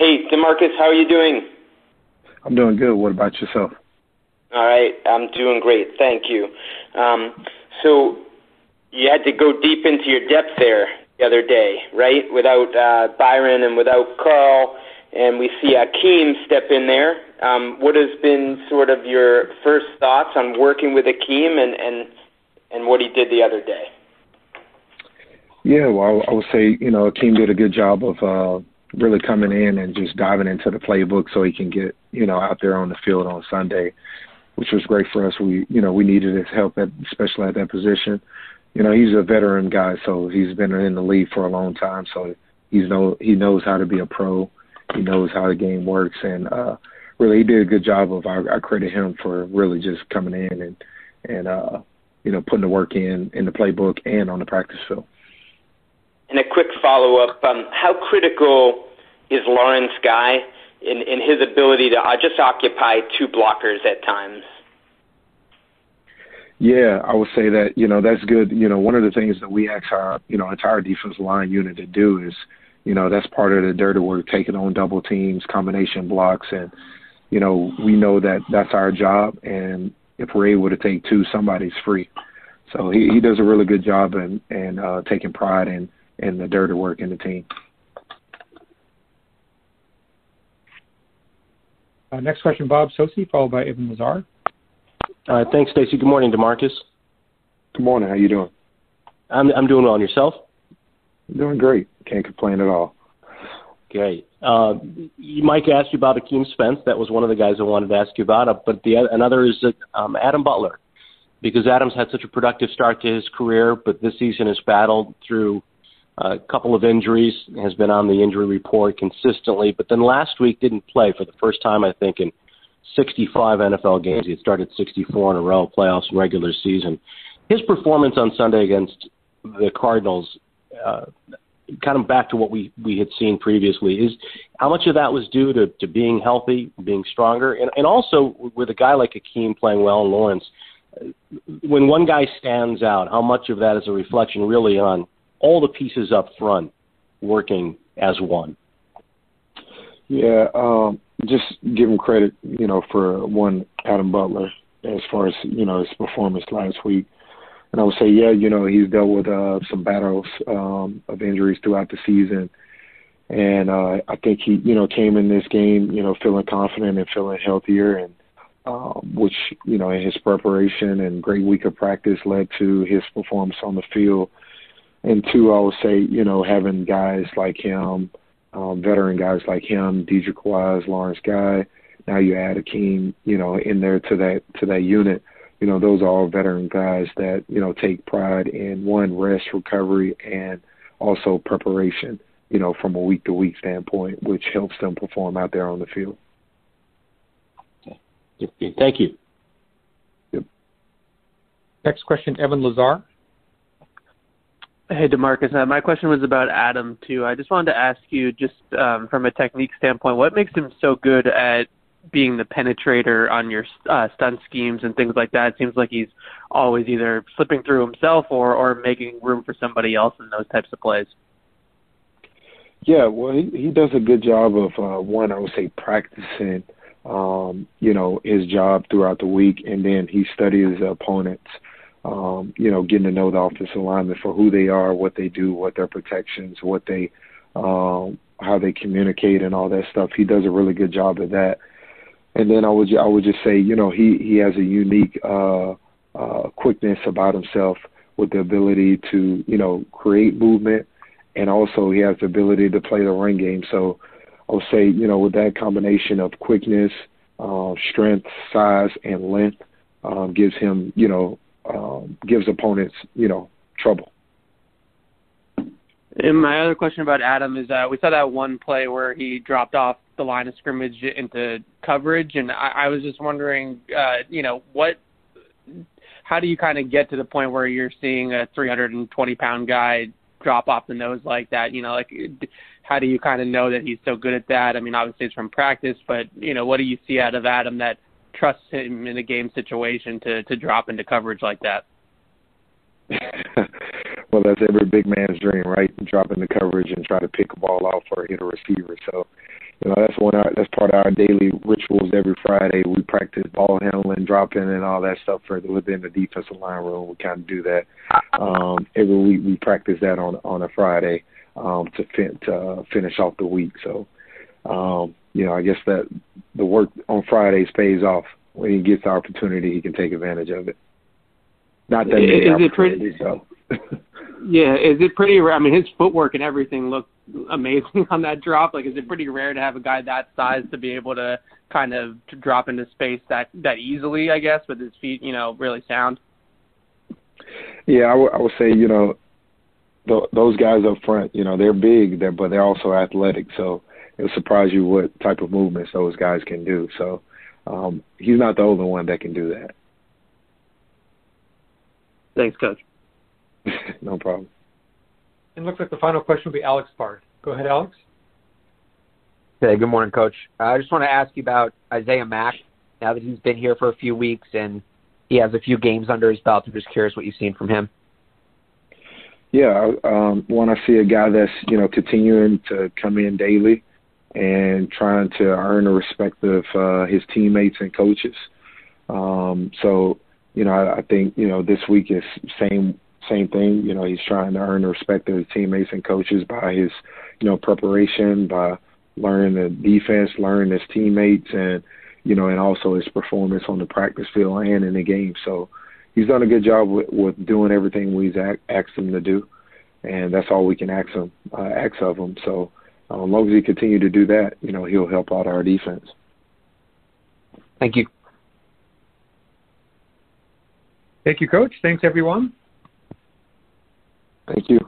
Hey, Demarcus, how are you doing? I'm doing good. What about yourself? All right, I'm doing great. Thank you. Um, so you had to go deep into your depth there the other day, right? Without uh, Byron and without Carl, and we see Akeem step in there. Um, what has been sort of your first thoughts on working with Akeem and and and what he did the other day? Yeah, well, I would say you know Akeem did a good job of uh, really coming in and just diving into the playbook so he can get you know out there on the field on Sunday, which was great for us. We you know we needed his help at especially at that position. You know he's a veteran guy, so he's been in the league for a long time, so he's know he knows how to be a pro. He knows how the game works, and uh, really he did a good job of. I, I credit him for really just coming in and and uh, you know putting the work in in the playbook and on the practice field. And a quick follow-up: um, How critical is Lawrence Guy in, his ability to uh, just occupy two blockers at times? Yeah, I would say that you know that's good. You know, one of the things that we ask our you know entire defense line unit to do is, you know, that's part of the dirty work, taking on double teams, combination blocks, and you know we know that that's our job. And if we're able to take two, somebody's free. So he, he does a really good job and and uh, taking pride in and the dirty work in the team. Uh, next question, Bob Socci, followed by Evan Lazar. Uh, thanks, Stacy. Good morning, Demarcus. Good morning. How you doing? I'm I'm doing well. And yourself? Doing great. Can't complain at all. Great. Uh, Mike asked you about Akeem Spence. That was one of the guys I wanted to ask you about. Uh, but the another is um, Adam Butler, because Adams had such a productive start to his career, but this season has battled through a couple of injuries, has been on the injury report consistently, but then last week didn't play for the first time, I think, in 65 NFL games. He had started 64 in a row, playoffs and regular season. His performance on Sunday against the Cardinals, uh, kind of back to what we, we had seen previously, is how much of that was due to, to being healthy, being stronger, and, and also with a guy like Akeem playing well in Lawrence, when one guy stands out, how much of that is a reflection really on all the pieces up front working as one. Yeah, um, just give him credit, you know, for one Adam Butler as far as you know his performance last week. And I would say, yeah, you know, he's dealt with uh, some battles um, of injuries throughout the season, and uh, I think he, you know, came in this game, you know, feeling confident and feeling healthier, and um, which you know, in his preparation and great week of practice led to his performance on the field and two, I would say, you know, having guys like him, um, veteran guys like him, Deatrich Wise, Lawrence Guy. Now you add a Akeem, you know, in there to that to that unit. You know, those are all veteran guys that you know take pride in one rest, recovery, and also preparation. You know, from a week to week standpoint, which helps them perform out there on the field. Thank you. Yep. Next question, Evan Lazar. Hey, Demarcus. Uh, my question was about Adam too. I just wanted to ask you, just um, from a technique standpoint, what makes him so good at being the penetrator on your uh, stunt schemes and things like that? It seems like he's always either slipping through himself or or making room for somebody else in those types of plays. Yeah, well, he he does a good job of uh, one, I would say, practicing, um, you know, his job throughout the week, and then he studies opponents um, you know, getting to know the offensive linemen for who they are, what they do, what their protections, what they, um, how they communicate, and all that stuff. He does a really good job of that. And then I would I would just say, you know, he he has a unique uh, uh, quickness about himself with the ability to, you know, create movement, and also he has the ability to play the run game. So I would say, you know, with that combination of quickness, uh, strength, size, and length, um, gives him, you know, gives opponents, you know, trouble. And my other question about Adam is uh, we saw that one play where he dropped off the line of scrimmage into coverage, and I, I was just wondering, uh, you know, what, how do you kind of get to the point where you're seeing a 320 pound guy drop off the nose like that? You know, like how do you kind of know that he's so good at that? I mean, obviously it's from practice, but you know, what do you see out of Adam that trusts him in a game situation to to drop into coverage like that. well, that's every big man's dream, right? Dropping the coverage and try to pick a ball off or hit a receiver. So, you know that's one our, that's part of our daily rituals every Friday. We practice ball handling, dropping, and all that stuff for within the defensive line room. We kind of do that um, every week. We practice that on on a Friday um, to fin- to uh, finish off the week. So um, you know, I guess that the work on Fridays pays off. When he gets the opportunity, he can take advantage of it. Not that many is it pretty, so. yeah, is it pretty rare? I mean, his footwork and everything looked amazing on that drop. Like, is it pretty rare to have a guy that size to be able to kind of to drop into space that that easily? I guess with his feet, you know, really sound. Yeah, I, w- I would say you know, th- those guys up front, you know, they're big, they're, but they're also athletic. So it'll surprise you what type of movements those guys can do. So um, he's not the only one that can do that. Thanks, Coach. no problem. And looks like the final question will be Alex Barth. Go ahead, Alex. Hey, good morning, Coach. Uh, I just want to ask you about Isaiah Mack. Now that he's been here for a few weeks and he has a few games under his belt, I'm just curious what you've seen from him. Yeah, um, want to see a guy that's you know continuing to come in daily and trying to earn the respect of uh, his teammates and coaches. Um, so you know, I, I think you know this week is same same thing. You know, he's trying to earn the respect of his teammates and coaches by his you know preparation, by learning the defense, learning his teammates, and you know, and also his performance on the practice field and in the game. So he's done a good job with, with doing everything we've asked him to do, and that's all we can ask him, uh, ask of him. So uh, as long as he continue to do that, you know, he'll help out our defense. Thank you. Thank you, Coach. Thanks, everyone. Thank you.